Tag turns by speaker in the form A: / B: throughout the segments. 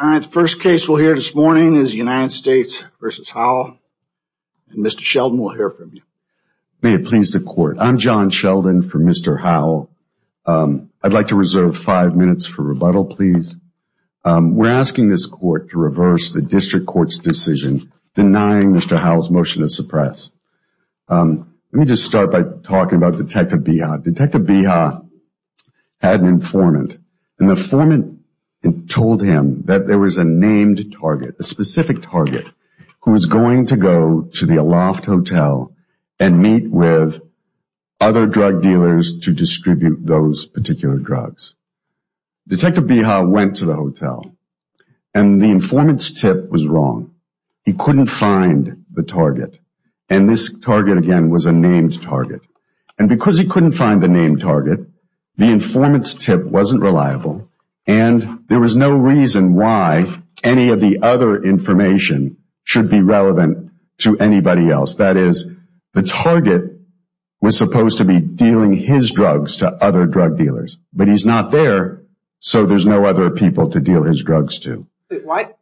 A: All right, the first case we'll hear this morning is United States v. Howell. And Mr. Sheldon, we'll hear from you.
B: May it please the court. I'm John Sheldon for Mr. Howell. Um, I'd like to reserve five minutes for rebuttal, please. Um, we're asking this court to reverse the district court's decision denying Mr. Howell's motion to suppress. Um, let me just start by talking about Detective Beha. Detective Beha had an informant, and the informant told him that there was a named target, a specific target, who was going to go to the Aloft Hotel and meet with other drug dealers to distribute those particular drugs. Detective Beha went to the hotel, and the informant's tip was wrong. He couldn't find the target, and this target, again, was a named target. And because he couldn't find the named target, the informant's tip wasn't reliable, and there was no reason why any of the other information should be relevant to anybody else. That is, the target was supposed to be dealing his drugs to other drug dealers, but he's not there, so there's no other people to deal his drugs to.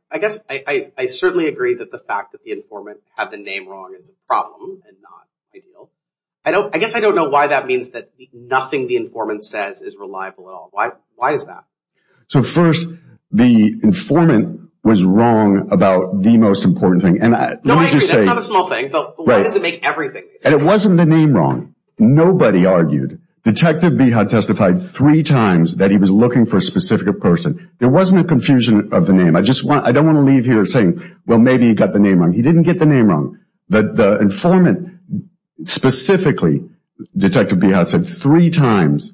C: I guess I certainly agree that the fact that the informant had the name wrong is a problem and not ideal. I don't I guess I don't know why that means that nothing the informant says is reliable at all. Why why is that?
B: So first, the informant was wrong about the most important thing.
C: No, I agree, that's not a small thing, but why does it make everything?
B: And it wasn't the name wrong. Nobody argued. Detective Beha testified three times that he was looking for a specific person. There wasn't a confusion of the name. I just want I don't want to leave here saying, well, maybe he got the name wrong. He didn't get the name wrong. The the informant specifically, Detective Beha said three times,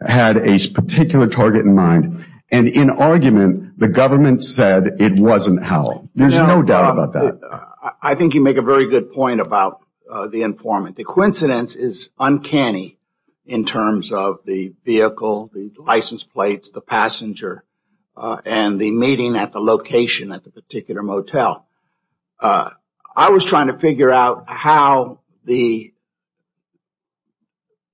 B: had a particular target in mind, and in argument, the government said it wasn't Howell. There's no doubt uh, about that.
A: I think you make a very good point about uh, the informant. The coincidence is uncanny in terms of the vehicle, the license plates, the passenger, uh, and the meeting at the location at the particular motel. I was trying to figure out how the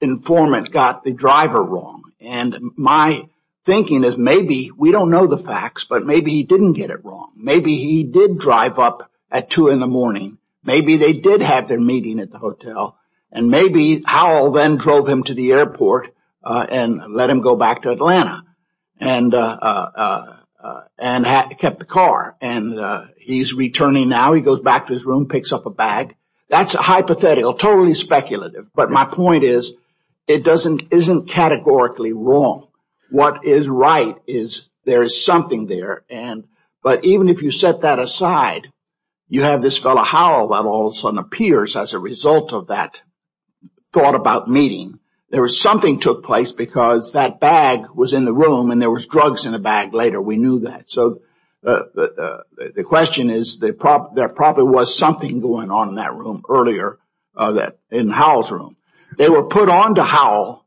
A: informant got the driver wrong, and my thinking is maybe, we don't know the facts, but maybe he didn't get it wrong. Maybe he did drive up at 2 in the morning. Maybe they did have their meeting at the hotel, and maybe Howell then drove him to the airport and let him go back to Atlanta and uh uh uh uh kept the car. And uh he's returning now. He goes back to his room, picks up a bag. That's hypothetical, totally speculative, but my point is it isn't categorically wrong. What is right is there is something there, and but even if you set that aside, you have this fellow Howell that all of a sudden appears as a result of that thought about meeting. There was something took place because that bag was in the room and there was drugs in the bag later. We knew that. So uh, uh, uh, the question is there probably was something going on in that room earlier uh that in Howell's room. They were put on to Howell,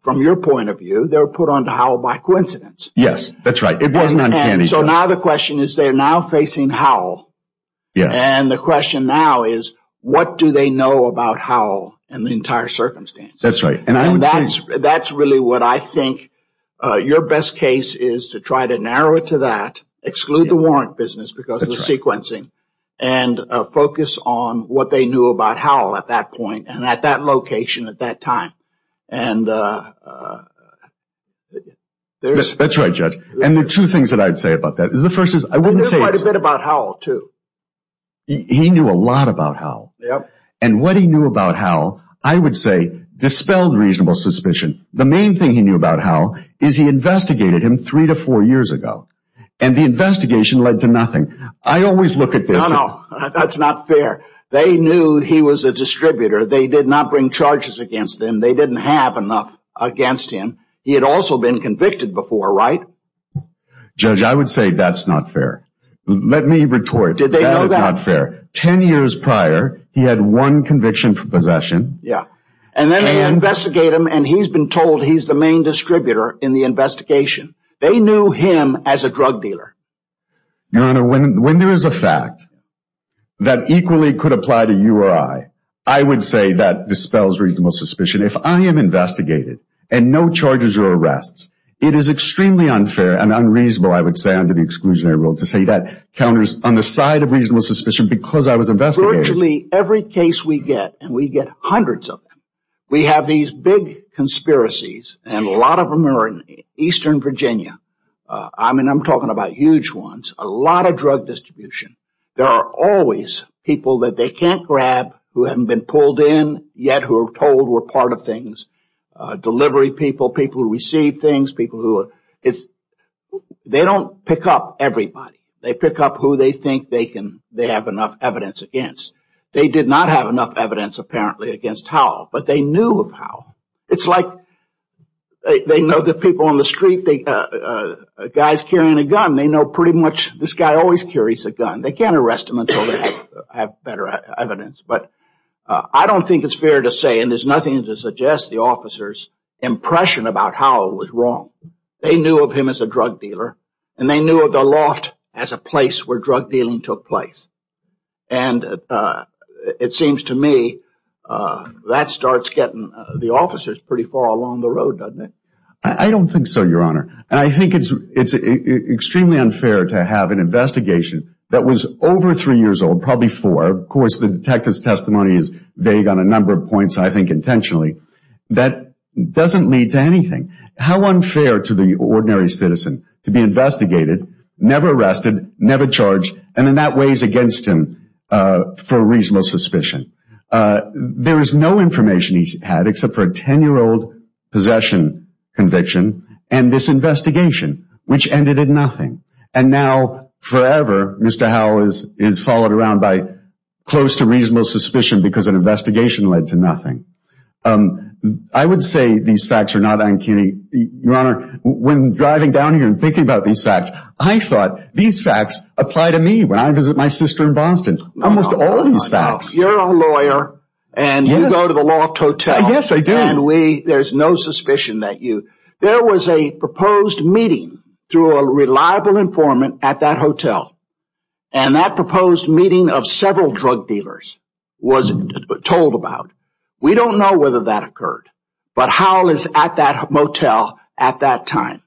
A: from your point of view, they were put on to Howell by coincidence.
B: Yes, that's right. It wasn't uncanny.
A: So now the question is they're now facing Howell, Yes. and the question now is what do they know about Howell and the entire circumstance?
B: That's right.
A: And I think that's really what I think uh, your best case is to try to narrow it to that, exclude the warrant business because of the sequencing, and uh, focus on what they knew about Howell at that point and at that location at that time.
B: Uh, uh, that's right, Judge. And the two things that I'd say about that is the first is I wouldn't say it's...
A: He knew quite a bit about Howell, too.
B: He knew a lot about Howell. Yep. And what he knew about Howell, I would say, dispelled reasonable suspicion. The main thing he knew about Howell is he investigated him three to four years ago, and the investigation led to nothing. I always look at this...
A: No, no, that's not fair. They knew he was a distributor. They did not bring charges against him. They didn't have enough against him. He had also been convicted before, right?
B: Judge, I would say that's not fair. Let me retort.
A: Did they know that?
B: That is not fair. Ten years prior, he had one conviction for possession.
A: Yeah. And then they investigate him, and he's been told he's the main distributor in the investigation. They knew him as a drug dealer.
B: Your Honor, when there is a fact that equally could apply to you or I, I would say that dispels reasonable suspicion. If I am investigated and no charges or arrests, It is extremely unfair and unreasonable, I would say, under the exclusionary rule to say that counters on the side of reasonable suspicion because I was investigated.
A: Virtually every case we get, and we get hundreds of them, we have these big conspiracies, and a lot of them are in eastern Virginia. Uh, I mean, I'm talking about huge ones, a lot of drug distribution. There are always people that they can't grab who haven't been pulled in yet who are told we're part of things. Uh, delivery people, people who receive things, people who, are—they don't pick up everybody. They pick up who they think they can, they have enough evidence against. They did not have enough evidence apparently against Howell, but they knew of Howell. It's like they know the people on the street, uh, uh, a guy's carrying a gun, they know pretty much this guy always carries a gun. They can't arrest him until they have better evidence. But uh, I don't think it's fair to say, and there's nothing to suggest the officer's impression about Howell was wrong. They knew of him as a drug dealer, and they knew of the loft as a place where drug dealing took place. And it seems to me Uh, that starts getting uh, the officers pretty far along the road, doesn't it?
B: I don't think so, Your Honor. And I think it's it's extremely unfair to have an investigation that was over three years old, probably four. Of course, the detective's testimony is vague on a number of points, I think intentionally. That doesn't lead to anything. How unfair to the ordinary citizen to be investigated, never arrested, never charged, and then that weighs against him uh, for reasonable suspicion. Uh, there is no information he had except for a 10-year-old possession conviction and this investigation, which ended in nothing. And now, forever, Mr. Howell is followed around by close to reasonable suspicion because an investigation led to nothing. Um, I would say these facts are not uncanny. Your Honor, when driving down here and thinking about these facts, I thought these facts apply to me when I visit my sister in Boston. Almost all of these facts.
A: You're a lawyer, and you go to the loft hotel.
B: Uh, yes, I do.
A: And we there's no suspicion that you... There was a proposed meeting through a reliable informant at that hotel. And that proposed meeting of several drug dealers was told about. We don't know whether that occurred. But Howell is at that motel at that time.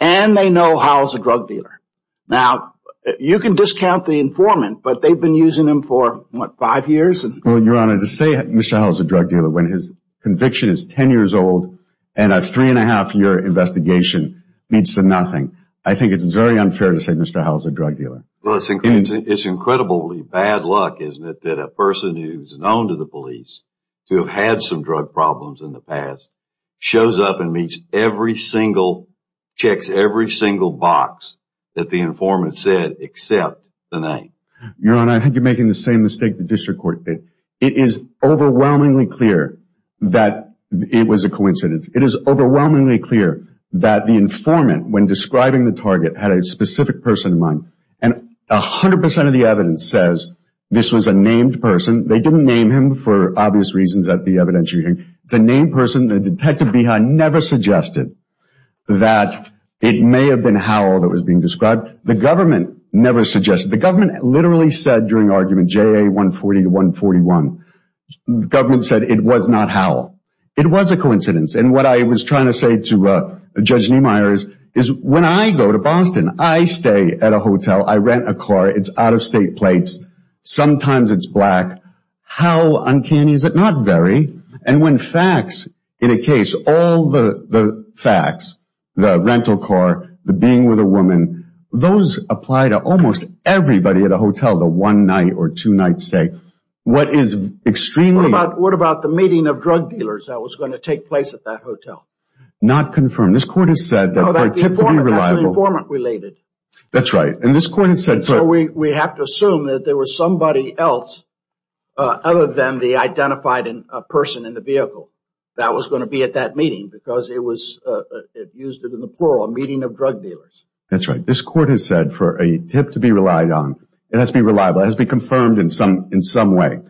A: And they know Howell's a drug dealer. Now, you can discount the informant, but they've been using him for, what, five years?
B: Well, Your Honor, to say Mr. Howell's a drug dealer when his conviction is 10 years old and a three-and-a-half-year investigation leads to nothing, I think it's very unfair to say Mr. Howell's a drug dealer.
D: Well, it's incredibly bad luck, isn't it, that a person who's known to the police to have had some drug problems in the past shows up and meets every single, checks every single box that the informant said except the name.
B: Your Honor, I think you're making the same mistake the district court did. It is overwhelmingly clear that it was a coincidence. It is overwhelmingly clear that the informant, when describing the target, had a specific person in mind. And 100% of the evidence says this was a named person. They didn't name him for obvious reasons at the evidentiary hearing. It's a named person. The detective Beha never suggested that it may have been Howell that was being described. The government never suggested. The government literally said during argument JA 140 to 141, the government said it was not Howell. It was a coincidence. And what I was trying to say to uh, Judge Niemeyer is when I go to Boston, I stay at a hotel. I rent a car. It's out-of-state plates. Sometimes it's black. How uncanny is it? Not very. And when facts in a case, all the the facts, the rental car, the being with a woman, those apply to almost everybody at a hotel, the one-night or two-night stay. What is extremely...
A: What about the meeting of drug dealers that was going to take place at that hotel?
B: Not confirmed. This court has said that for it to be reliable...
A: That's
B: right. And this court has said...
A: So we we have to assume that there was somebody else uh, other than the identified uh, person in the vehicle that was going to be at that meeting because it was uh, it used it in the plural, a meeting of drug dealers.
B: That's right. This court has said for a tip to be relied on, it has to be reliable. It has to be confirmed in some in some way.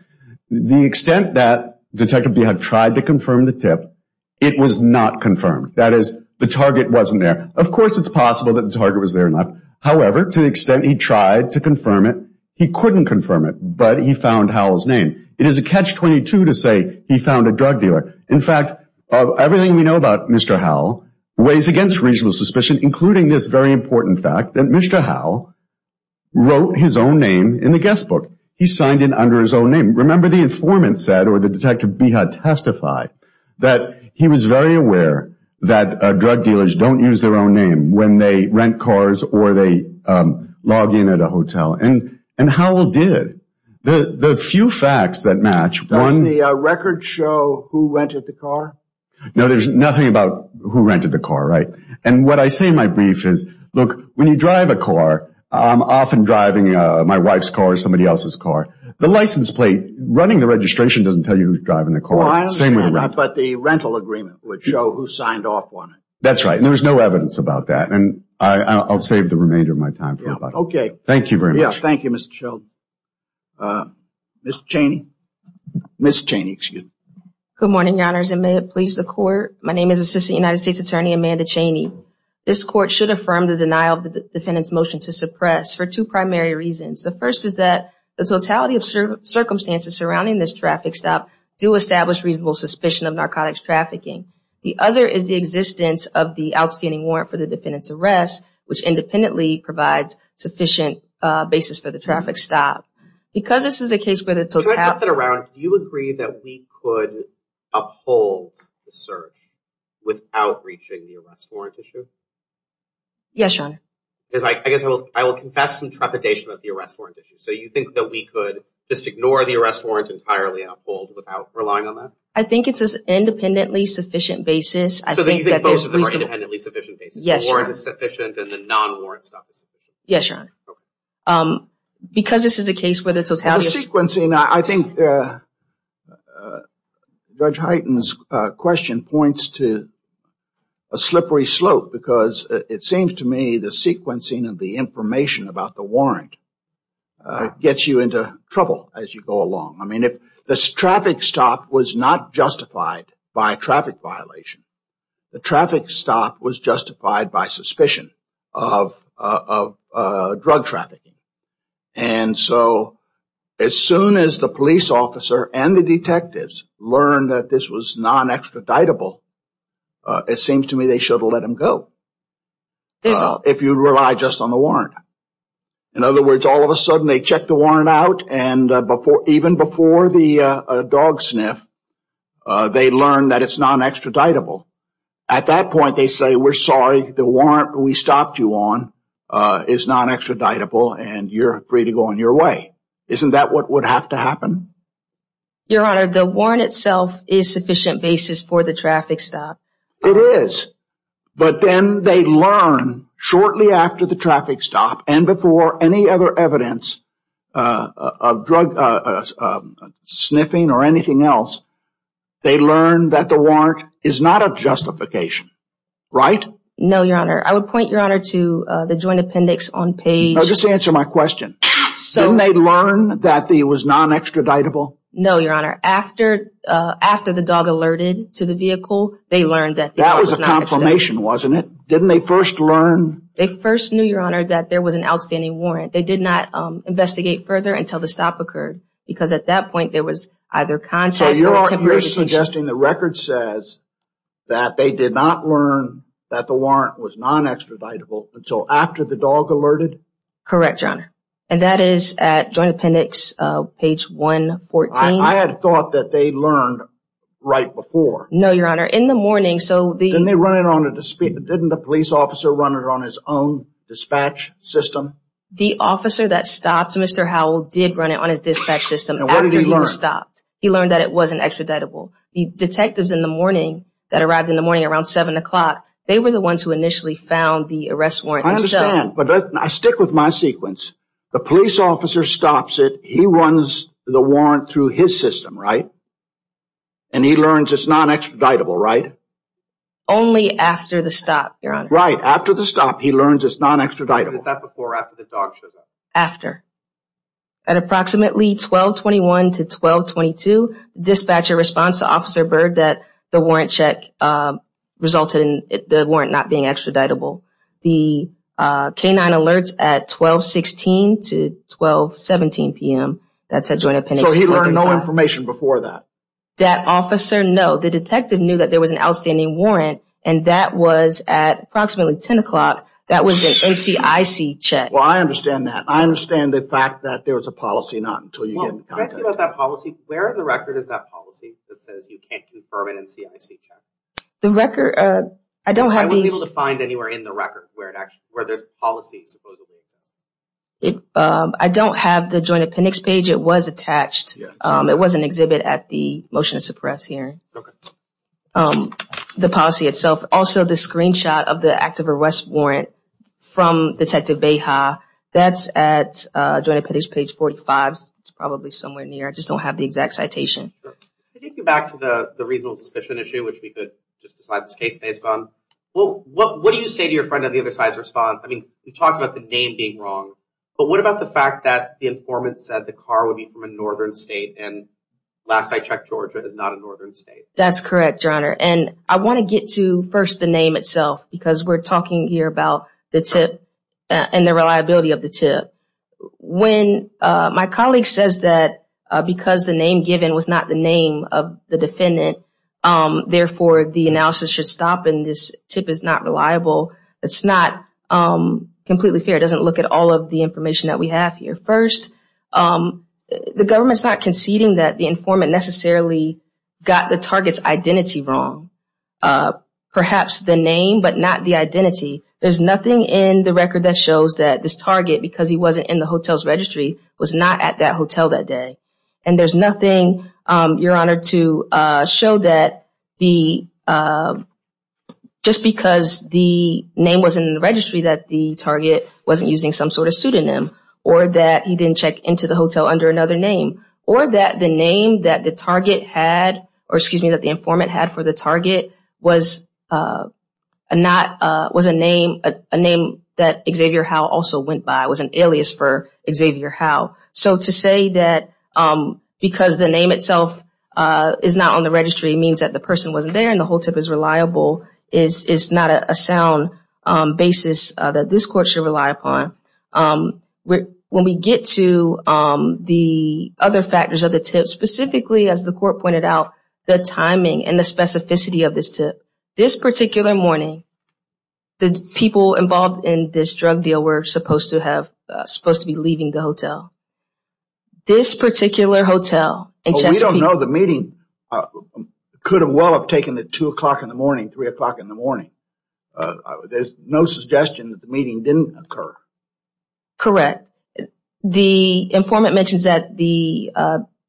B: The extent that Detective Beha tried to confirm the tip, it was not confirmed. That is, the target wasn't there. Of course, it's possible that the target was there enough. However, to the extent he tried to confirm it, he couldn't confirm it, but he found Howell's name. It is a catch-22 to say he found a drug dealer. In fact, everything we know about Mr. Howell weighs against reasonable suspicion, including this very important fact that Mr. Howell wrote his own name in the guest book. He signed in under his own name. Remember the informant said, or the detective Beha testified, that he was very aware that uh, drug dealers don't use their own name when they rent cars or they um, log in at a hotel. And Howell did. The the few facts that match.
A: Does the uh, record show who rented the car?
B: No, there's nothing about who rented the car, right? And what I say in my brief is, look, when you drive a car, I'm often driving my wife's car or somebody else's car. The license plate, running the registration doesn't tell you who's driving the car.
A: Well, I understand that, but the rental agreement would show who signed off on it.
B: That's right. And there was no evidence about that. And I'll save the remainder of my time for about it.
A: Okay.
B: Thank you very much.
A: Yeah, thank you, Mr. Sheldon. Uh Ms. Cheney? Ms. Cheney, excuse me.
E: Good morning, Your Honors, and may it please the Court. My name is Assistant United States Attorney Amanda Cheney. This Court should affirm the denial of the defendant's motion to suppress for two primary reasons. The first is that the totality of circumstances surrounding this traffic stop do establish reasonable suspicion of narcotics trafficking. The other is the existence of the outstanding warrant for the defendant's arrest, which independently provides sufficient uh, basis for the traffic stop. Because this is a case where the totality...
C: Can I flip that around? Do you agree that we could uphold the search without reaching the arrest warrant issue?
E: Yes, Your Honor.
C: Because I guess I will confess some trepidation about the arrest warrant issue. So you think that we could just ignore the arrest warrant entirely and uphold without relying on that?
E: I think it's an independently sufficient basis.
C: So you think both of them are independently sufficient basis?
E: Yes, Your Honor.
C: The warrant is sufficient and the non-warrant stuff is sufficient?
E: Yes, Your Honor. Um, because this is a case where the totality of...
A: The sequencing, I think uh, uh, Judge Heytens' uh, question points to a slippery slope because it seems to me the sequencing of the information about the warrant uh, gets you into trouble as you go along. I mean, if this traffic stop was not justified by a traffic violation, the traffic stop was justified by suspicion of uh, of uh, drug trafficking. And so as soon as the police officer and the detectives learned that this was non-extraditable, Uh, it seems to me they should have let him go uh, if you rely just on the warrant. In other words, all of a sudden they check the warrant out and uh, before, even before the dog sniff, they learn that it's non-extraditable. At that point, they say, we're sorry, the warrant we stopped you on is non-extraditable and you're free to go on your way. Isn't that what would have to happen?
E: Your Honor, the warrant itself is sufficient basis for the traffic stop.
A: It is. But then they learn shortly after the traffic stop and before any other evidence uh, of drug uh, uh, um, sniffing or anything else, they learn that the warrant is not a justification, right?
E: No, Your Honor. I would point, Your Honor, to the joint appendix on page...
A: No, just answer my question. Didn't they learn that it was non-extraditable?
E: No, Your Honor. After uh after the dog alerted to the vehicle, they learned that...
A: That was a confirmation, wasn't it? Didn't they first learn...
E: They first knew, Your Honor, that there was an outstanding warrant. They did not investigate further until the stop occurred because at that point there was either contact or temporary detention.
A: So you're suggesting the record says that they did not learn that the warrant was non-extraditable until after the dog alerted?
E: Correct, Your Honor. And that is at joint appendix uh, page 114.
A: I had thought that they learned right before.
E: No, Your Honor. In the morning, so the...
A: Didn't they run it on a dispatch? Didn't the police officer run it on his own dispatch system?
E: The officer that stopped Mr. Howell did run it on his dispatch system
A: And what did he learn?
E: after he was stopped. He learned that it wasn't extraditable. The detectives in the morning that arrived in the morning around 7 o'clock, they were the ones who initially found the arrest warrant themselves.
A: I understand, but I stick with my sequence. The police officer stops it. He runs the warrant through his system, right? And he learns it's non-extraditable, right?
E: Only after the stop, Your Honor.
A: Right. After the stop, he learns it's non-extraditable.
C: Is that before or after the dog shows up?
E: After. At approximately 1221 to 1222, the dispatcher responds to Officer Byrd that the warrant check uh, resulted in the warrant not being extraditable. The Uh, K-9 alerts at 1216 to 1217 p.m. That's at joint appendix 135.
A: So he learned no information before that?
E: That officer, no. The detective knew that there was an outstanding warrant and that was at approximately 10 o'clock. That was an NCIC check.
A: Well, I understand that. I understand the fact that there was a policy not until you get in
C: Can I ask you about that policy? Where in the record is that policy that says you can't confirm an NCIC check?
E: The record, uh, I don't have these.
C: I wasn't able to find anywhere in the record where there's policy supposedly exists.
E: Um, I don't have the joint appendix page. It was attached. Um, it was an exhibit at the motion to suppress hearing. Okay. Um the policy itself, also the screenshot of the active arrest warrant from Detective Beha, that's at uh, joint appendix page 45. It's probably somewhere near. I just don't have the exact citation.
C: Can I take you back to the reasonable suspicion issue, which we could just decide this case based on? Well, what do you say to your friend on the other side's response? I mean, we talked about the name being wrong, but what about the fact that the informant said the car would be from a northern state, and last I checked, Georgia is not a northern state?
E: That's correct, Your Honor. And I want to get to first the name itself, because we're talking here about the tip uh, and the reliability of the tip. When uh, my colleague says that uh, because the name given was not the name of the defendant, Um, therefore the analysis should stop and this tip is not reliable, it's not um, completely fair. It doesn't look at all of the information that we have here. First, um, the government's not conceding that the informant necessarily got the target's identity wrong. Uh, perhaps the name, but not the identity. There's nothing in the record that shows that this target, because he wasn't in the hotel's registry, was not at that hotel that day. And there's nothing, Your Honor, to show that the uh just because the name wasn't in the registry that the target wasn't using some sort of pseudonym, or that he didn't check into the hotel under another name, or that the name that the target had, or excuse me, that the informant had for the target was uh not uh was a name uh a name that Xavier Howe also went by, was an alias for Xavier Howe. So to say that because the name itself uh, is not on the registry means that the person wasn't there and the whole tip is reliable is is not a sound um, basis uh, that this court should rely upon. Um, when we get to um, the other factors of the tip, specifically as the court pointed out, the timing and the specificity of this tip. This particular morning, the people involved in this drug deal were supposed to have uh supposed to be leaving the hotel. This particular hotel in Chesapeake.
A: We don't know the meeting uh, could have well have taken at 2 o'clock in the morning, 3 o'clock in the morning. Uh, uh, there's no suggestion that the meeting didn't occur.
E: Correct. The informant mentions that the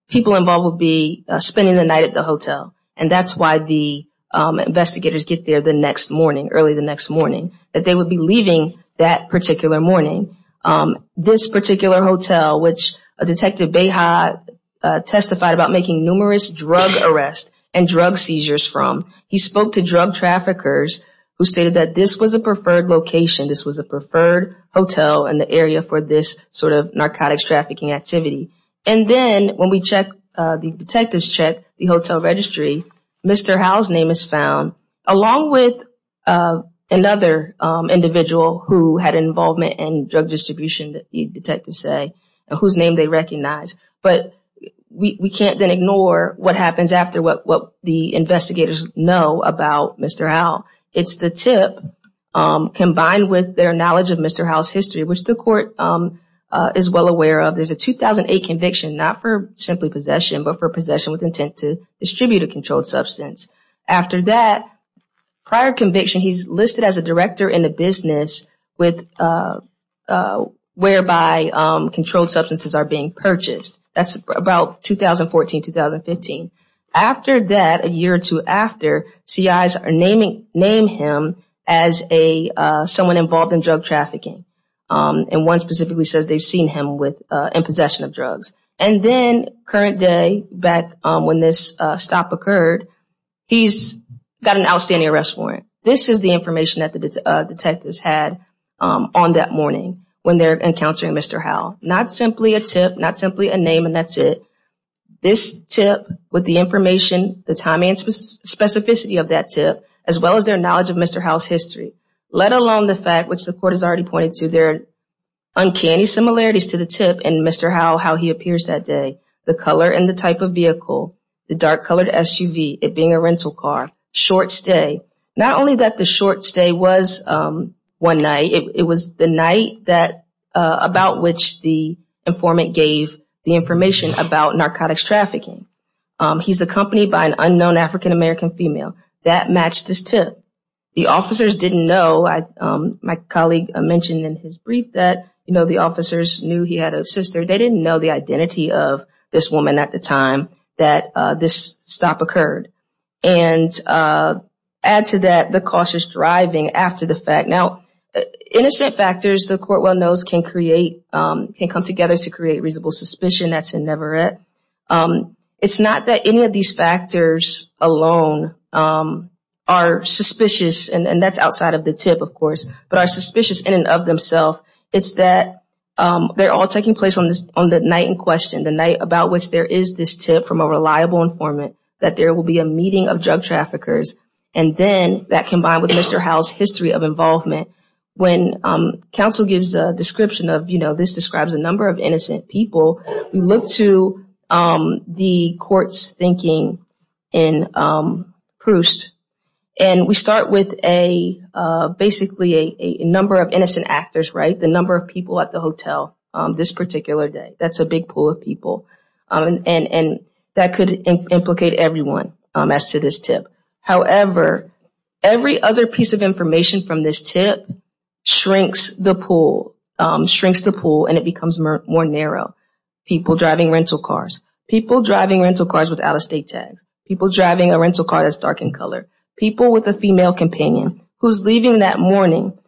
E: people involved would be spending the night at the hotel, and that's why the um, investigators get there the next morning, early the next morning, that they would be leaving that particular morning. Um, this particular hotel, which Detective Beha uh, testified about making numerous drug arrests and drug seizures from, he spoke to drug traffickers who stated that this was a preferred location, this was a preferred hotel in the area for this sort of narcotics trafficking activity. And then when we check, uh, the detectives check the hotel registry, Mr. Howe's name is found, along with uh, another um, individual who had involvement in drug distribution, the detectives say, whose name they recognize. But we can't then ignore what happens after what the investigators know about Mr. Howe. It's the tip um, combined with their knowledge of Mr. Howe's history, which the court um, uh, is well aware of. There's a 2008 conviction, not for simply possession, but for possession with intent to distribute a controlled substance. After that, prior conviction, he's listed as a director in a business with uh, uh, whereby um, controlled substances are being purchased. That's about 2014, 2015. After that, a year or two after, CIs are naming name him as a uh someone involved in drug trafficking. Um, and one specifically says they've seen him with uh in possession of drugs. And then, current day, back um, when this uh, stop occurred, he's got an outstanding arrest warrant. This is the information that the uh, detectives had um, on that morning when they're encountering Mr. Howe. Not simply a tip, not simply a name, and that's it. This tip, with the information, the timing and specificity of that tip, as well as their knowledge of Mr. Howe's history, let alone the fact, which the court has already pointed to, their uncanny similarities to the tip and Mr. Howe, how he appears that day. The color and the type of vehicle, the dark colored SUV, it being a rental car, short stay. Not only that the short stay was um, one night, it was the night that uh, about which the informant gave the information about narcotics trafficking. Um, he's accompanied by an unknown African-American female. That matched his tip. The officers didn't know. I, um, my colleague uh, mentioned in his brief that you know, the officers knew he had a sister. They didn't know the identity of this woman at the time that uh, this stop occurred. And uh, add to that the cautious driving after the fact. Now, innocent factors, the court well knows, can create um can come together to create reasonable suspicion. That's in Neverett. Um, it's not that any of these factors alone um, are suspicious, and that's outside of the tip, of course, but are suspicious in and of themselves. It's that um, they're all taking place on the night in question, the night about which there is this tip from a reliable informant that there will be a meeting of drug traffickers. And then that combined with Mr. Howe's history of involvement. When um, counsel gives a description of, you know, this describes a number of innocent people, we look to um, the court's thinking in um, Proust. And we start with a, uh, basically a number of innocent actors, right? The number of people at the hotel this particular day. That's a big pool of people. And that could implicate everyone um, as to this tip. However, every other piece of information from this tip shrinks the pool, um, shrinks the pool, and it becomes more narrow. People driving rental cars. People driving rental cars with out-of-state tags. People driving a rental car that's dark in color. People with a female companion who's leaving that morning.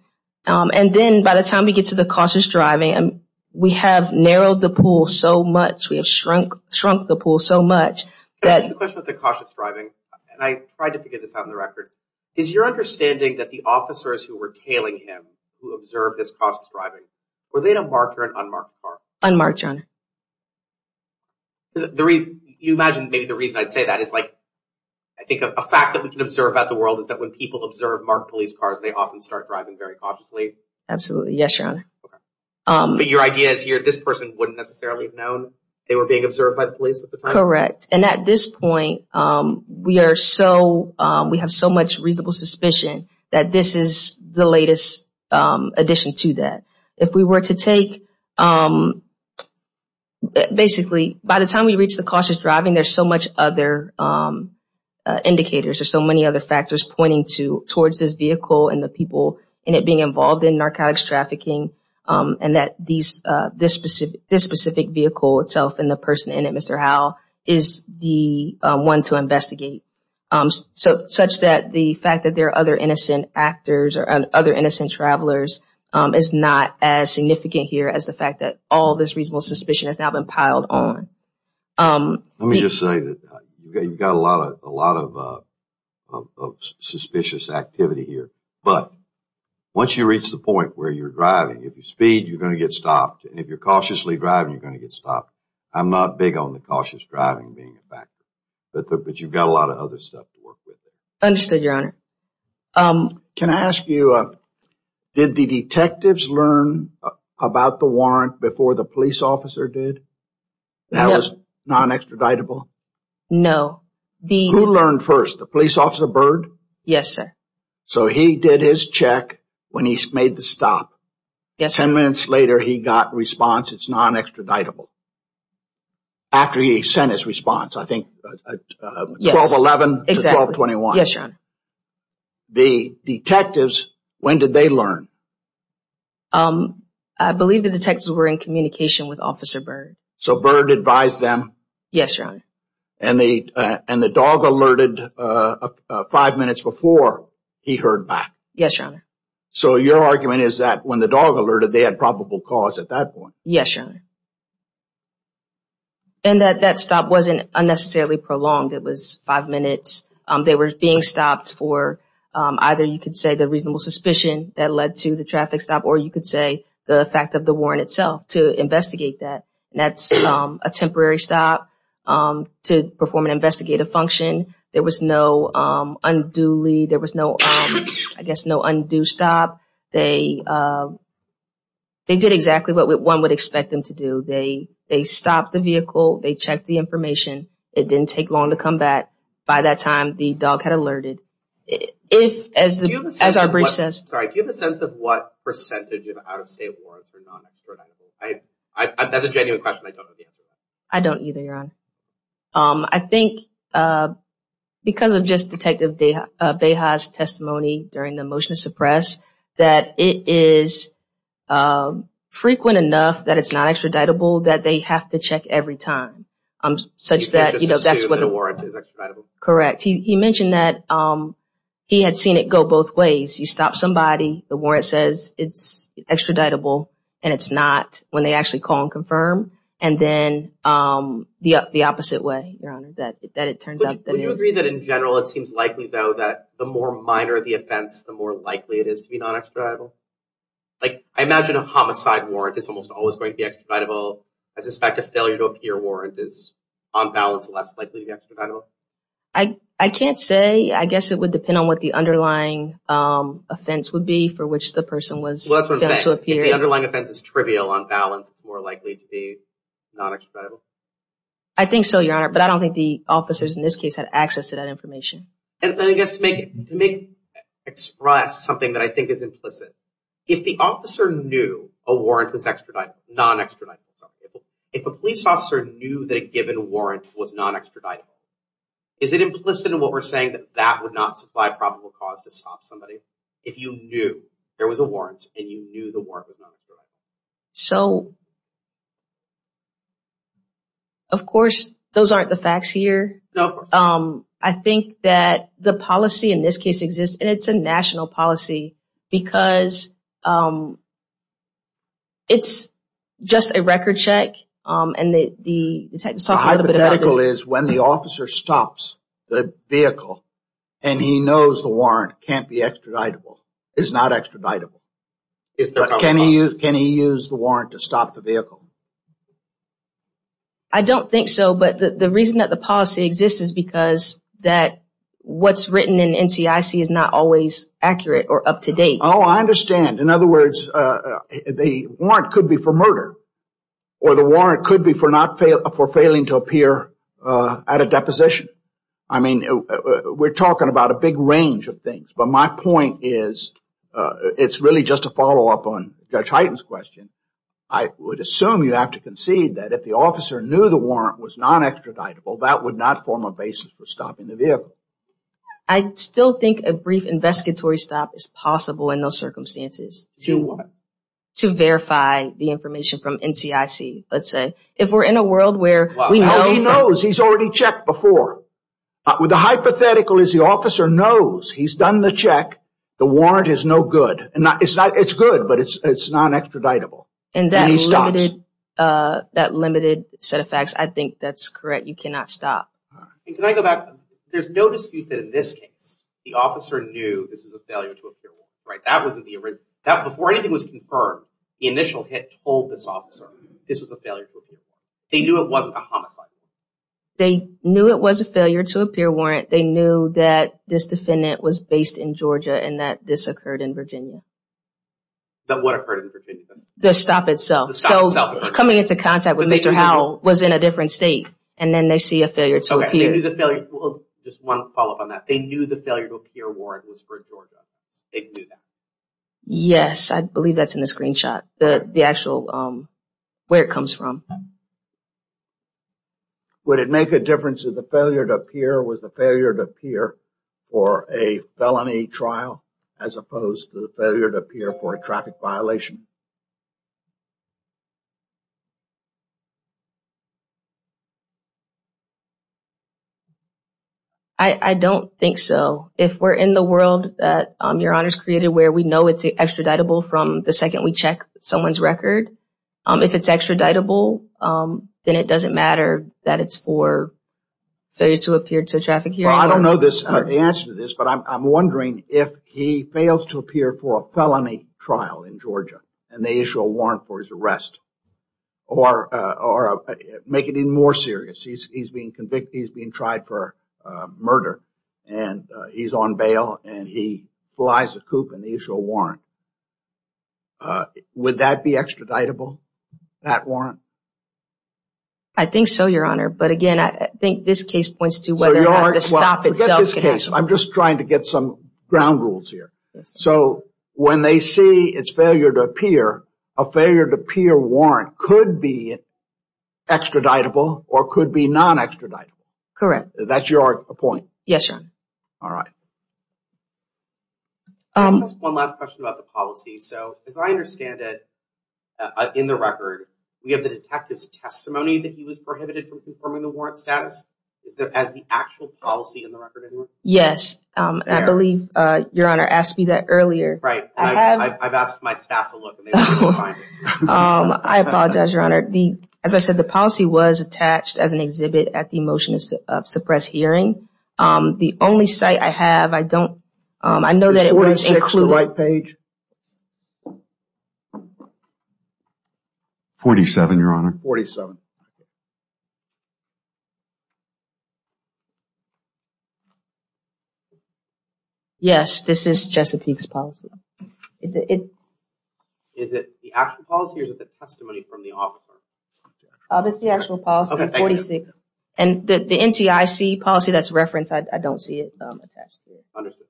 E: Um, and then by the time we get to the cautious driving, we have narrowed the pool so much, we have shrunk shrunk the pool so much.
C: Can I ask you a question about the cautious driving? And I tried to figure this out in the record. Is your understanding that the officers who were tailing him, who observed this cautious driving, were they in a marked or an unmarked car?
E: Unmarked, Your Honor.
C: You imagine maybe the reason I'd say that is like, I think a fact that we can observe about the world is that when people observe marked police cars, they often start driving very cautiously.
E: Absolutely. Yes, Your Honor.
C: Um, but your idea is here, this person wouldn't necessarily have known they were being observed by the police at the time?
E: Correct. And at this point, um, we are so, um, we have so much reasonable suspicion that this is the latest addition to that. If we were to take, basically, by the time we reach the cautious driving, there's so much other uh, indicators, there's so many other factors pointing to towards this vehicle and the people in it being involved in narcotics trafficking, Um, and that uh, this specific vehicle itself and the person in it, Mr. Howell, is the um, one to investigate. Um, so such that the fact that there are other innocent actors or other innocent travelers is not as significant here as the fact that all this reasonable suspicion has now been piled on.
D: Let me just say that uh, you've got a lot of uh, suspicious activity here. But once you reach the point where you're driving, if you speed, you're going to get stopped. And if you're cautiously driving, you're going to get stopped. I'm not big on the cautious driving being a factor. But but you've got a lot of other stuff to work with.
E: Understood, Your Honor.
A: Um Can I ask you, did the detectives learn about the warrant before the police officer did? That was non-extraditable?
E: No.
A: Who learned first, the police officer, Byrd?
E: Yes, sir.
A: So he did his check when he made the stop.
E: Yes.
A: Ten minutes later, he got response, it's non-extraditable. After he sent his response, I think uh, uh, uh, 12-11 to 12-21.
E: Yes, Your Honor.
A: The detectives, when did they learn?
E: Um, I believe the detectives were in communication with Officer Byrd.
A: So Byrd advised them?
E: Yes, Your Honor.
A: And the and the dog alerted five minutes before he heard back?
E: Yes, Your Honor.
A: So your argument is that when the dog alerted, they had probable cause at that point?
E: Yes, Your Honor. And that that stop wasn't unnecessarily prolonged. It was five minutes. Um, they were being stopped for um, either you could say the reasonable suspicion that led to the traffic stop, or you could say the fact of the warrant itself to investigate that. And that's um, a temporary stop to perform an investigative function. There was no unduly, there was no, I guess, no undue stop. They uh they did exactly what one would expect them to do. They they stopped the vehicle. They checked the information. It didn't take long to come back. By that time, the dog had alerted. If, as
C: Do you have a sense
E: as our brief says,
C: Sorry, do you have a sense of what percentage of out-of-state warrants are non-extraditable? I, I, I, that's a genuine question. I don't know the answer to that.
E: I don't either, Your Honor. Um, I think uh, because of just Detective De- uh, Beha's testimony during the motion to suppress, that it is um, frequent enough that it's not extraditable that they have to check every time. Um, such that you know that's what the
C: warrant is extraditable.
E: Correct. He he mentioned that um, he had seen it go both ways. You stop somebody, the warrant says it's extraditable, and it's not when they actually call and confirm. And then um, the the opposite way, Your Honor, that that it turns out that
C: would
E: it
C: you agree that in general it seems likely, though, that the more minor the offense, the more likely it is to be non-extraditable? Like, I imagine a homicide warrant is almost always going to be extraditable. I suspect a failure to appear warrant is, on balance, less likely to be extraditable.
E: I I can't say. I guess it would depend on what the underlying um, offense would be for which the person was
C: Well, that's what I'm saying. If the underlying offense is trivial, on balance, it's more likely to be non-extraditable.
E: I think so, Your Honor, but I don't think the officers in this case had access to that information.
C: And, I guess to make to make express something that I think is implicit, if the officer knew a warrant was extraditable, non-extraditable, sorry, if, if a police officer knew that a given warrant was non-extraditable, is it implicit in what we're saying that that would not supply probable cause to stop somebody? If you knew there was a warrant and you knew the warrant was non-extraditable.
E: So, of course, those aren't the facts here.
C: No, of course.
E: Um, I think that the policy in this case exists, and it's a national policy because um, it's just a record check. Um, and the the detectives
A: The
E: talked a little bit about
A: hypothetical
E: this.
A: is when the officer stops the vehicle and he knows the warrant can't be extraditable, is not extraditable.
C: Is there
A: But can he use, can he use the warrant to stop the vehicle?
E: I don't think so, but the, reason that the policy exists is because that what's written in NCIC is not always accurate or up to date.
A: Oh, I understand. In other words, uh, the warrant could be for murder, or the warrant could be for failing to appear uh, at a deposition. I mean, uh, we're talking about a big range of things. But my point is, it's really just a follow up on Judge Heytens' question. I would assume you have to concede that if the officer knew the warrant was non-extraditable, that would not form a basis for stopping the vehicle.
E: I still think a brief investigatory stop is possible in those circumstances to
C: what?
E: to verify the information from NCIC. Let's say if we're in a world where we know
A: Now, he knows. He's already checked before. Uh, with the hypothetical is the officer knows he's done the check. The warrant is no good, it's not. It's good, but it's it's non-extraditable.
E: And that
A: and he stops.
E: limited uh, that limited set of facts, I think that's correct. You cannot stop.
C: And can I go back? There's no dispute that in this case, the officer knew this was a failure to appear warrant, right? That was in the ori- that before anything was confirmed. The initial hit told this officer this was a failure to appear warrant. They knew it wasn't a homicide.
E: They knew it was a failure to appear warrant. They knew that this defendant was based in Georgia and that this occurred in Virginia.
C: That what occurred in Virginia.
E: The stop itself.
C: The stop
E: so
C: itself occurred.
E: coming into contact with Mr. Howell was in a different state, and then they see a failure to
C: Okay, they
E: appear.
C: knew the failure. Well, just one follow up on that. They knew the failure to appear warrant was for Georgia. They knew that.
E: Yes, I believe that's in the screenshot. The the actual um, where it comes from.
A: Would it make a difference if the failure to appear was the failure to appear for a felony trial as opposed to the failure to appear for a traffic violation?
E: I, don't think so. If we're in the world that um, Your Honor's created where we know it's extraditable from the second we check someone's record, um, if it's extraditable, um, then it doesn't matter that it's for failure to appear to a traffic hearing.
A: Well, I don't know this, uh, the answer to this, but I'm, I'm wondering if he fails to appear for a felony trial in Georgia and they issue a warrant for his arrest. Or, uh, or uh, make it even more serious. He's, he's being convicted, he's being tried for, uh, murder and, uh, he's on bail and he flies a coop and they issue a warrant. Uh, would that be extraditable? That warrant?
E: I think so, Your Honor. But again, I think this case points to
A: So
E: whether
A: you
E: or not
A: are,
E: the stop
A: well,
E: itself can happen.
A: I'm just trying to get some ground rules here. So when they see it's failure to appear, a failure to appear warrant could be extraditable or could be non-extraditable.
E: Correct.
A: That's your point.
E: Yes, Your Honor.
A: All right.
E: Um,
C: Just one last question about the policy. So as I understand it, uh, in the record, we have the detective's testimony that he was prohibited from confirming the warrant status. Is there as the actual policy in the record anywhere?
E: yes. Um, I believe, uh, Your Honor asked me that earlier.
C: Right.
E: I
C: And
E: have-
C: I've, I've asked my staff to look and they couldn't find it.
E: Um, I apologize, Your Honor. As I said, the policy was attached as an exhibit at the motion to uh, suppress hearing. Um, the only cite I have, I don't, um, I know that it was
A: 46 the right page?
B: 47, Your Honor.
A: 47.
E: Yes, this is Chesapeake's policy. It, it,
C: Is it the actual policy or is it the testimony from the officer?
E: uh, it's the actual policy,
C: Okay, thank you.
E: 46. And the, the NCIC policy that's referenced, I, I don't see it, um, attached here.
C: Understood.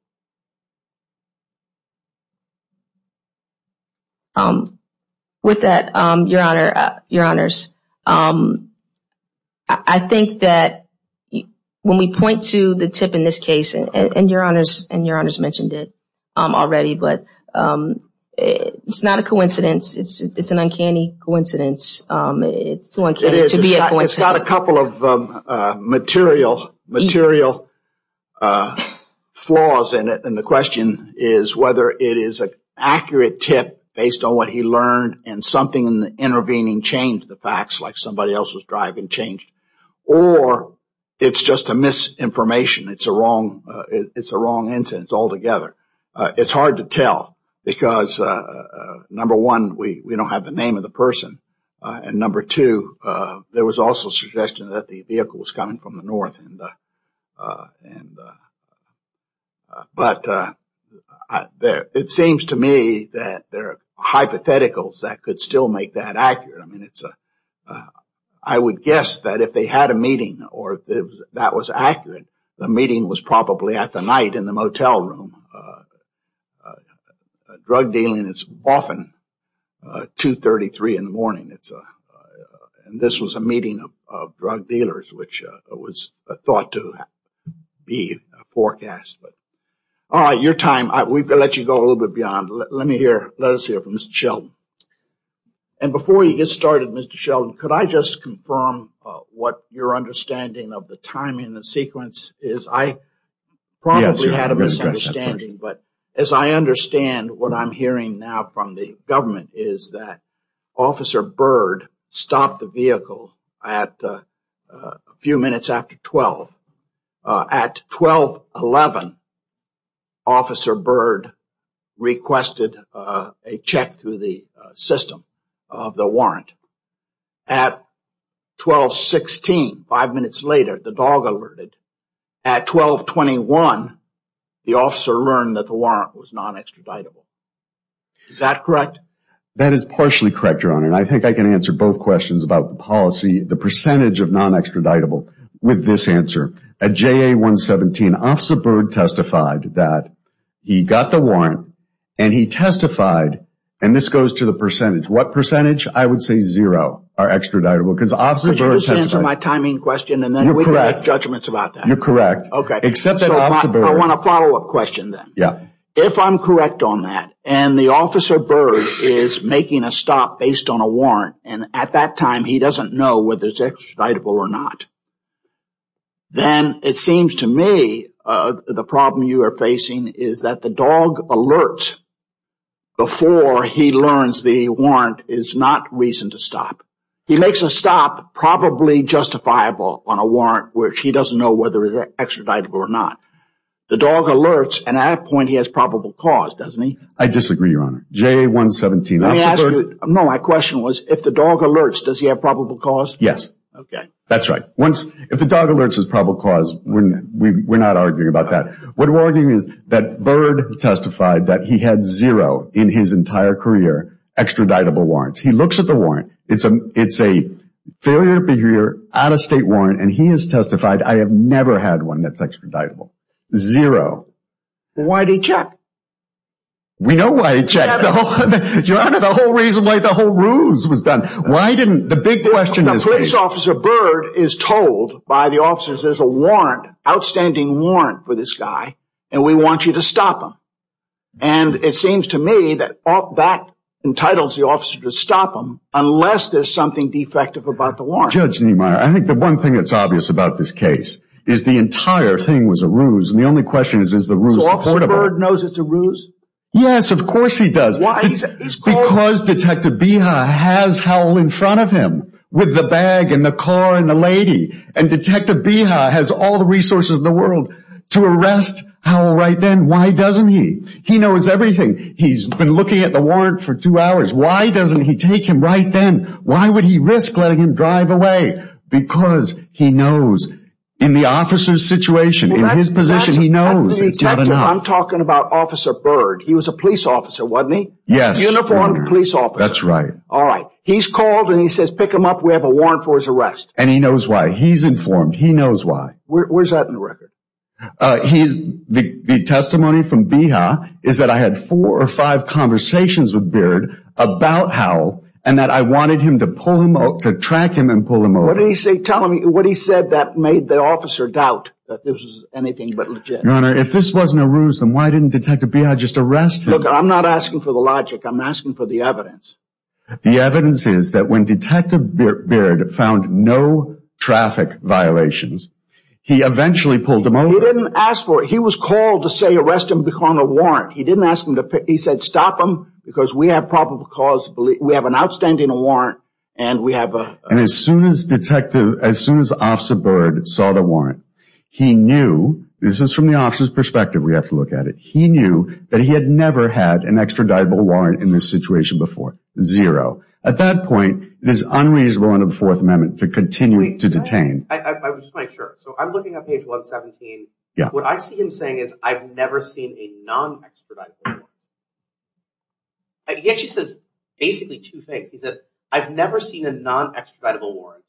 E: With that, um, Your Honor, uh, Your Honors, um, I, think that when we point to the tip in this case, and, Your Honors, and Your Honors mentioned it, um, already, but, um, it's not a coincidence. It's, it's an uncanny coincidence. Um, it's too uncanny to be a coincidence.
A: it's got a couple of um, uh, material material uh, flaws in it, and the question is whether it is an accurate tip based on what he learned and something in the intervening changed the facts, like somebody else was driving changed, or it's just a misinformation. It's a wrong. Uh, it's a wrong incident altogether. Uh, it's hard to tell because uh, uh number one, we don't have the name of the person. Uh, and number two, uh, there was also a suggestion that the vehicle was coming from the north, and and but there, it seems to me that there are hypotheticals that could still make that accurate. I mean, it's a. Uh, would guess that if they had a meeting or if that was accurate, the meeting was probably at the night in the motel room. Uh, uh, drug dealing is often uh, 2.33 in the morning. It's a, and this was a meeting of, drug dealers, which was thought to be a forecast. But all right, your time. We've let you go a little bit beyond. Let, me hear. Let us hear from Mr. Sheldon. And before you get started, Mr. Sheldon, could I just confirm uh, what your understanding of the timing and the sequence is? I probably had a
B: I'm gonna address that
A: misunderstanding, but as I understand what I'm hearing now from the government is that Officer Byrd stopped the vehicle at uh, uh, a few minutes after 12. Uh, at 12:11, Officer Byrd requested uh, a check through the uh, system of the warrant. At 12:16, five minutes later, the dog alerted. At 12:21, the officer learned that the warrant was non-extraditable. Is that correct?
B: That is partially correct, Your Honor, and I think I can answer both questions about the policy, the percentage of non-extraditable with this answer. At JA 117, Officer Byrd testified that he got the warrant and he testified, and this goes to the percentage. What percentage? I would say zero are extraditable because Officer
A: Could you just answer my timing question and then we can
B: correct.
A: make judgments about that?
B: You're correct.
A: Okay.
B: Except that Officer Byrd.
A: I want a follow-up question then.
B: Yeah.
A: If I'm correct on that, and the officer Byrd is making a stop based on a warrant, and at that time he doesn't know whether it's extraditable or not, then it seems to me Uh, the problem you are facing is that the dog alerts before he learns the warrant is not reason to stop. He makes a stop probably justifiable on a warrant which he doesn't know whether it's extraditable or not. The dog alerts, and at that point he has probable cause, doesn't he?
B: I disagree, Your Honor. JA 117.
A: Let me ask you, no, my question was, if the dog alerts, does he have probable cause?
B: Yes.
A: Okay.
B: That's right. Once, if the dog alerts is probable cause, we're, not arguing about that. What we're arguing is that Byrd testified that he had zero in his entire career extraditable warrants. He looks at the warrant. It's a, it's a failure to be here, out-of-state warrant, and he has testified, I have never had one that's extraditable. Zero.
A: Why did he check?
B: We know why he checked. Your Honor, the whole reason why the whole ruse was done. Why didn't, the big question is.
A: The police officer, Byrd, is told by the officers there's a warrant, outstanding warrant for this guy, and we want you to stop him. And it seems to me that that entitles the officer to stop him unless there's something defective about the warrant.
B: Judge Niemeyer, I think the one thing that's obvious about this case is the entire thing was a ruse, and the only question is, is the ruse supportable?
A: So Officer Byrd knows it's a ruse?
B: Yes, of course he does.
A: Why?
B: Because Detective Beha has Howell in front of him with the bag and the car and the lady, and Detective Beha has all the resources in the world to arrest Howell right then. Why doesn't he? He knows everything. He's been looking at the warrant for two hours. Why doesn't he take him right then? Why would he risk letting him drive away? Because he knows in the officer's situation, in his position, he knows it's not enough.
A: I'm talking about Officer Byrd. He was a police officer, wasn't he?
B: Yes.
A: Uniformed police officer.
B: That's right.
A: All right. He's called and he says, pick him up. We have a warrant for his arrest.
B: And he knows why. He's informed. He knows why.
A: Where's that in the record?
B: Uh he's the testimony from Beha is that I had four or five conversations with Byrd about Howell and that I wanted him to pull him out, to track him and pull him over.
A: What did he say? Tell me what he said that made the officer doubt that this was anything but legit.
B: Your Honor, if this wasn't a ruse, then why didn't Detective Beha just arrest him?
A: Look, I'm not asking for the logic. I'm asking for the evidence.
B: The evidence is that when Detective Beard found no traffic violations, he eventually pulled him over.
A: He didn't ask for it. He was called to say arrest him because of a warrant. He didn't ask him to. He said stop him because we have probable cause to believe. We have an outstanding warrant and we have a.
B: And as soon as Detective, as soon as Officer Byrd saw the warrant, he knew, this is from the officer's perspective, we have to look at it. He knew that he had never had an extraditable warrant in this situation before. Zero. At that point, it is unreasonable under the Fourth Amendment to continue to detain.
C: I was just making sure. So I'm looking at page 117.
B: Yeah.
C: What I see him saying is I've never seen a non-extraditable warrant. He actually says basically two things. He said, I've never seen a non-extraditable warrant.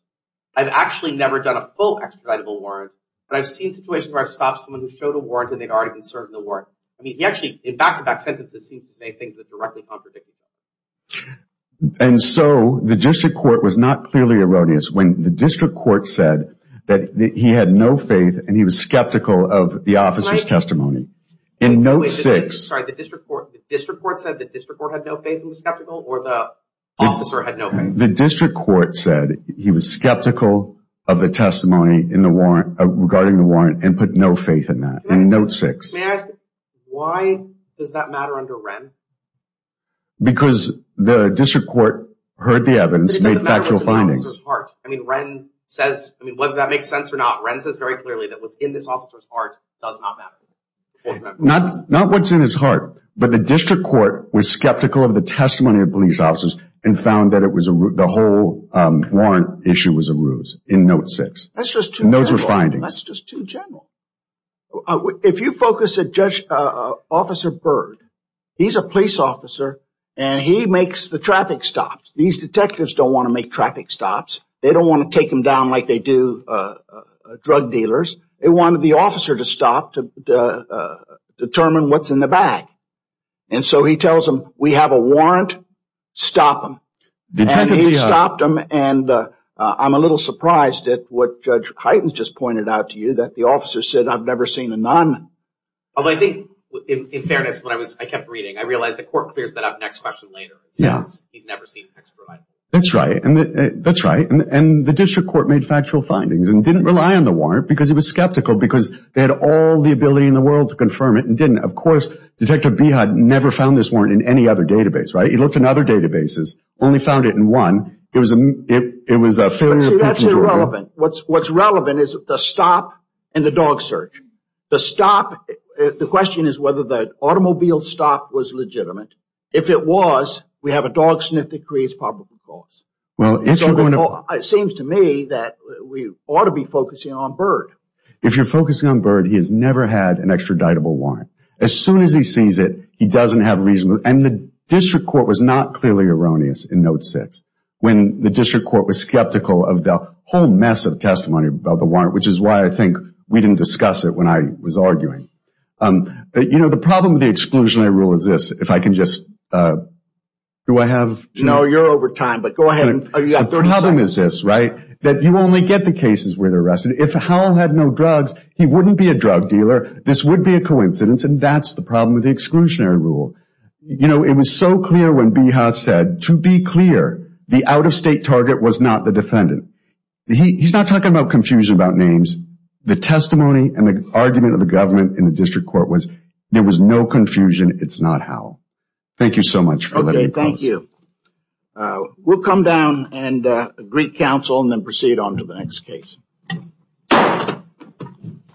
C: I've actually never done a full extraditable warrant, but I've seen situations where I've stopped someone who showed a warrant and they'd already been served the warrant. I mean, he actually, in back-to-back sentences, seems to say things that directly contradict each other.
B: And so the district court was not clearly erroneous when the district court said that he had no faith and he was skeptical of the officer's testimony. In note six.
C: Sorry, the district court the district court said the district court had no faith and was skeptical or the officer had no faith?
B: The district court said he was skeptical of the testimony in the warrant, uh, regarding the warrant, and put no faith in that. In note six.
C: May I ask, why does that matter under Whren?
B: Because the district court heard the evidence, made factual findings.
C: I mean, Whren says, I mean, whether that makes sense or not, Whren says very clearly that what's in this officer's heart does not matter.
B: Not not what's in his heart, but the district court was skeptical of the testimony of police officers and found that it was the whole um, warrant issue was a ruse in note six.
A: That's just too general.
B: Those were findings.
A: That's just too general. Uh, if you focus at Judge, uh, uh, Officer Byrd, he's a police officer and he makes the traffic stops. These detectives don't want to make traffic stops. They don't want to take them down like they do uh, drug dealers. They wanted the officer to stop to uh, determine what's in the bag. And so he tells them, we have a warrant, stop him. And he stopped him, And uh, uh, I'm a little surprised at what Judge Heytens just pointed out to you, that the officer said, I've never seen a nun.
C: Although I think, in fairness, when I was I kept reading, I realized the court clears that up next question later. He's never seen an extra life.
B: That's right. And uh, that's right. And the district court made factual findings and didn't rely on the warrant because he was skeptical because they had all the ability in the world to confirm it and didn't. Of course, Detective Beha never found this warrant in any other database, right? He looked in other databases, only found it in one. It was a it was a failure.
A: See, that's irrelevant. What's what's relevant is the stop and the dog search. The stop, uh, the question is whether the automobile stop was legitimate. If it was, we have a dog sniff that creates probable cause.
B: Well, if you're going to...
A: It seems to me that we ought to be focusing on Byrd.
B: If you're focusing on Byrd, he has never had an extraditable warrant. As soon as he sees it, he doesn't have reason. And the district court was not clearly erroneous in note six. when the district court was skeptical of the whole mess of testimony about the warrant, which is why I think we didn't discuss it when I was arguing. Um, you know, the problem with the exclusionary rule is this. If I can just, Uh, do I have?
A: No, you're over time, but go ahead.
B: Oh, the problem is this, right, that you only get the cases where they're arrested. If Howell had no drugs, he wouldn't be a drug dealer. This would be a coincidence, and that's the problem with the exclusionary rule. You know, it was so clear when Beha said, to be clear, the out-of-state target was not the defendant. He's not talking about confusion about names. The testimony and the argument of the government in the district court was there was no confusion. It's not Howell. Thank you so much for letting me close.
A: Okay, thank you. Uh, we'll come down and uh, greet counsel and then proceed on to the next case.